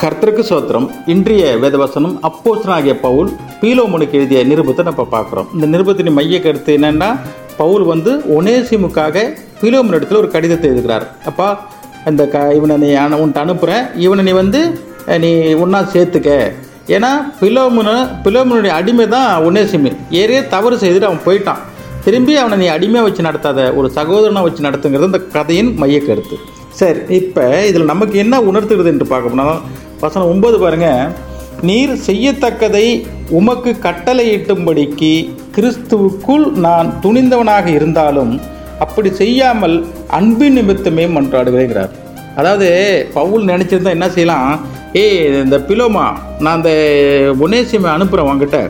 கர்த்தருக்கு சோத்திரம் இன்றைய வேதவசனம் அப்போஸ்தலனாகிய பவுல் பீலோமனுக்கு எழுதிய நிருபத்தை நம்ம பார்க்குறோம். இந்த நிருபத்தின் மைய கருத்து என்னென்னா பவுல் வந்து ஒனேசிமுக்காக பீலோமன் இடத்துல ஒரு கடிதத்தை எழுதுகிறார். அப்பா இந்த க இவனை நீ அனு- உன்கிட்ட அனுப்புகிறேன் இவனை நீ வந்து நீ ஒன்றா சேர்த்துக்க. ஏன்னா பிலோமுன பிலோமுனுடைய அடிமை தான் ஒன்னேசிமி ஏறிய தவறு செய்துட்டு அவன் போயிட்டான். திரும்பி அவனை நீ அடிமையாக வச்சு நடத்தாத ஒரு சகோதரனாக வச்சு நடத்துங்கிறது இந்த கதையின் மைய கருத்து. சரி இப்போ இதில் நமக்கு என்ன உணர்த்துகிறது என்று பார்க்க போனாலும் வசனம் ஒன்பது பாருங்கள் நீர் செய்யத்தக்கதை உமக்கு கட்டளையிட்டும்படிக்கு கிறிஸ்துவுக்குள் நான் துணிந்தவனாக இருந்தாலும் அப்படி செய்யாமல் அன்பின் நிமித்தமே மன்றாடுகிறேங்கிறார். அதாவது பவுல் நினச்சிருந்தா என்ன செய்யலாம்? ஏய் இந்த பிலோமா நான் அந்த ஒன்னேசியமை அனுப்புகிறேன் உங்ககிட்ட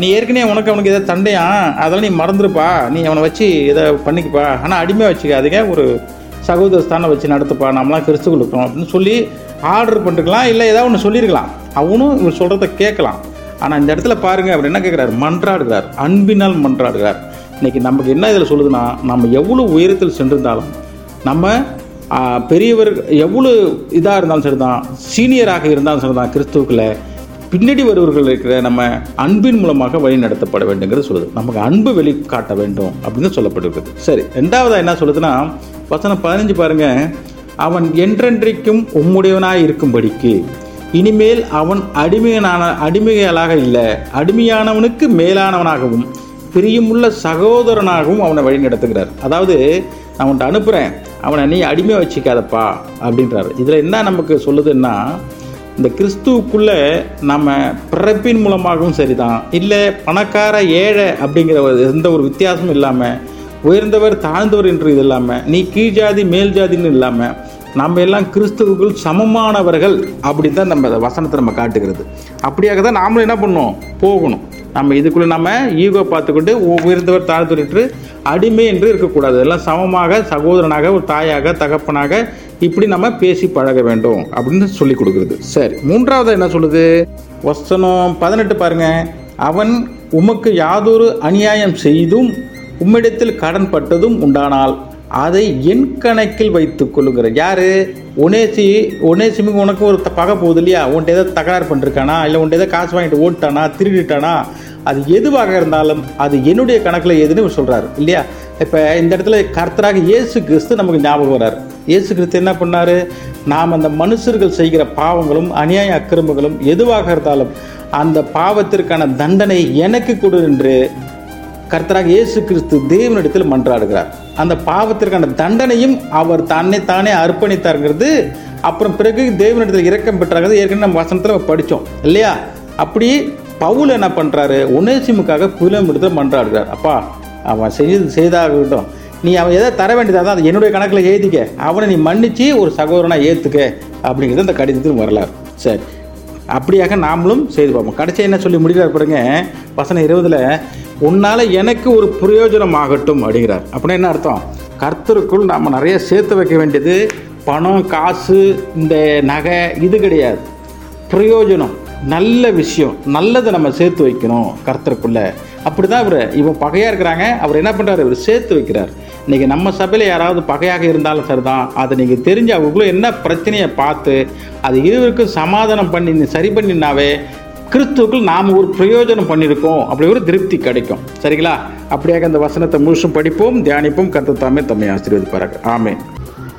நீ ஏற்கனவே உனக்கு அவனுக்கு எதாவது தண்டையா? அதெல்லாம் நீ மறந்துருப்பா. நீ அவனை வச்சு இதை பண்ணிக்கப்பா. ஆனால் அடிமையாக வச்சுக்காதீங்க. ஒரு சகோதர ஸ்தானம் வச்சு நடத்துப்பா நம்மளாம் கிறிஸ்துக்குள் இருக்கோம் அப்படின்னு சொல்லி ஆர்டர் பண்ணிருக்கலாம் இல்லை ஏதாவது ஒன்று சொல்லியிருக்கலாம் அவனும் இவர் சொல்கிறத கேட்கலாம். ஆனால் இந்த இடத்துல பாருங்கள் அவர் என்ன கேட்குறாரு? மன்றாடுகிறார். அன்பினால் மன்றாடுகிறார். இன்றைக்கி நமக்கு என்ன இதில் சொல்லுதுன்னா நம்ம எவ்வளோ உயரத்தில் சென்றிருந்தாலும் நம்ம பெரியவர் எவ்வளோ இதாக இருந்தாலும் சரிதான் சீனியராக இருந்தாலும் சரிதான் கிறிஸ்துவுக்குள்ளே பின்னாடி வருவர்கள் இருக்கிற நம்ம அன்பின் மூலமாக வழி நடத்தப்பட வேண்டுங்கிறது சொல்லுது. நமக்கு அன்பு வெளிக்காட்ட வேண்டும் அப்படின்னு சொல்லப்பட்டிருக்குது. சரி ரெண்டாவதாக என்ன சொல்லுதுன்னா வசனம் பதினஞ்சு பாருங்க. அவன் என்றென்றைக்கும் உம்முடையவனாய் இருக்கும்படிக்கு. இனிமேல் அவன் அடிமையனான அடிமைகளாக இல்லை. அடிமையானவனுக்கு மேலானவனாகவும் பிரியமுள்ள சகோதரனாகவும் அவனை வழி நடத்துகிறார். அதாவது நான் அவன்கிட்ட அனுப்புகிறேன் அவனை நீ அடிமையாக வச்சுக்காதப்பா அப்படின்றாரு. இதில் என்ன நமக்கு சொல்லுதுன்னா இந்த கிறிஸ்துவுக்குள்ளே நம்ம பிறப்பின் மூலமாகவும் சரிதான். இல்லை பணக்கார ஏழை அப்படிங்கிற ஒரு எந்த ஒரு வித்தியாசமும் இல்லாமல் உயர்ந்தவர் தாழ்ந்தவர் என்று இது இல்லாமல் நீ கீழ் ஜாதி மேல் ஜாதின்னு இல்லாமல் நம்ம எல்லாம் கிறிஸ்துவுக்குள் சமமானவர்கள் அப்படி தான் நம்ம வசனத்தை நம்ம காட்டுகிறது. அப்படியாக தான் நாமளும் என்ன பண்ணோம்? போகணும். நம்ம இதுக்குள்ளே நம்ம ஈகோ பார்த்துக்கொண்டு உயர்ந்தவர் தாழ்ந்தவர் என்று அடிமை என்று இருக்கக்கூடாது. எல்லாம் சமமாக சகோதரனாக ஒரு தாயாக தகப்பனாக இப்படி நம்ம பேசி பழக வேண்டும் அப்படின்னு சொல்லி கொடுக்குறது. சரி மூன்றாவது என்ன சொல்லுது? வசனம் பதினெட்டு பாருங்க. அவன் உமக்கு யாதொரு அநியாயம் செய்தும் உம்மிடத்தில் கடன் பட்டதும் உண்டானால் அதை என் கணக்கில் வைத்துக் கொள்ளுங்கிற யாரு? ஒனேசி உனேசிமுக்கு உனக்கு ஒரு த- பகை போகுது இல்லையா? உன்ட்ட ஏதாவது தகராறு பண்ணிருக்கானா? இல்லை உன்ட்ட ஏதாவது காசு வாங்கிட்டு ஓட்டானா திருடிட்டானா? அது எதுவாக இருந்தாலும் அது என்னுடைய கணக்கில் எதுன்னு சொல்கிறாரு இல்லையா? இப்போ இந்த இடத்துல கர்த்தராக இயேசு கிறிஸ்து நமக்கு ஞாபகம் வர்றார். இயேசு கிறிஸ்து என்ன பண்ணாரு? நாம் அந்த மனுஷர்கள் செய்கிற பாவங்களும் அநியாய அக்கிரமங்களும் எதுவாக இருந்தாலும் அந்த பாவத்திற்கான தண்டனை எனக்கு கொடு என்று கர்த்தராக இயேசு கிறிஸ்து தேவனிடத்தில் மன்றாடுகிறார். அந்த பாவத்திற்கான தண்டனையும் அவர் தன்னை தானே அர்ப்பணித்தாருங்கிறது அப்புறம் பிறகு தேவனிடத்தில் இறக்கம் பெற்றாங்கிறது ஏற்கனவே நம்ம வசனத்தில் நம்ம படித்தோம் இல்லையா? அப்படி பவுல் என்ன பண்ணுறாரு உணர்ச்சிமுக்காக புலம் எடுத்து மன்றாடுகிறார். அப்பா அவன் செய்து செய்தாகட்டும். நீ அவன் எதை தர வேண்டியதாக தான் அது என்னுடைய கணக்கில் எழுதிக்க அவனை நீ மன்னிச்சு ஒரு சகோதரனாக ஏற்றுக்க அப்படிங்கிறது அந்த கடிதத்தில் வரலாறு. சரி. அப்படியாக நாமளும் செய்து பார்ப்போம். கடைசி என்ன சொல்லி முடிக்கிறார் பாருங்க வசனம் இருபதில் உன்னால் எனக்கு ஒரு பிரயோஜனம் ஆகட்டும் அப்படிங்கிறார். அப்படின்னா என்ன அர்த்தம்? கர்த்தருக்குள் நாம் நிறைய சேர்த்து வைக்க வேண்டியது பணம் காசு இந்த நகை இது கிடையாது. பிரயோஜனம் நல்ல விஷயம் நல்லதை நம்ம சேர்த்து வைக்கணும் கர்த்தருக்குள்ளே. அப்படிதான் இவர் இவன் பகையாக இருக்கிறாங்க. அவர் என்ன பண்ணுறாரு இவர் சேர்த்து வைக்கிறார். இன்றைக்கி நம்ம சபையில் யாராவது பகையாக இருந்தாலும் சரிதான். அதை நீங்கள் தெரிஞ்சு அவங்களுக்குள்ள என்ன பிரச்சனையை பார்த்து அது இருவருக்கும் சமாதானம் பண்ணி சரி பண்ணினாவே கிறிஸ்துவுக்குள் நாம் ஒரு பிரயோஜனம் பண்ணியிருக்கோம். அப்படி ஒரு திருப்தி கிடைக்கும். சரிங்களா? அப்படியாக அந்த வசனத்தை முழுசும் படிப்போம் தியானிப்போம். கர்த்தர் தாமே தம்மை ஆசீர்வதிப்பார்கள் ஆமே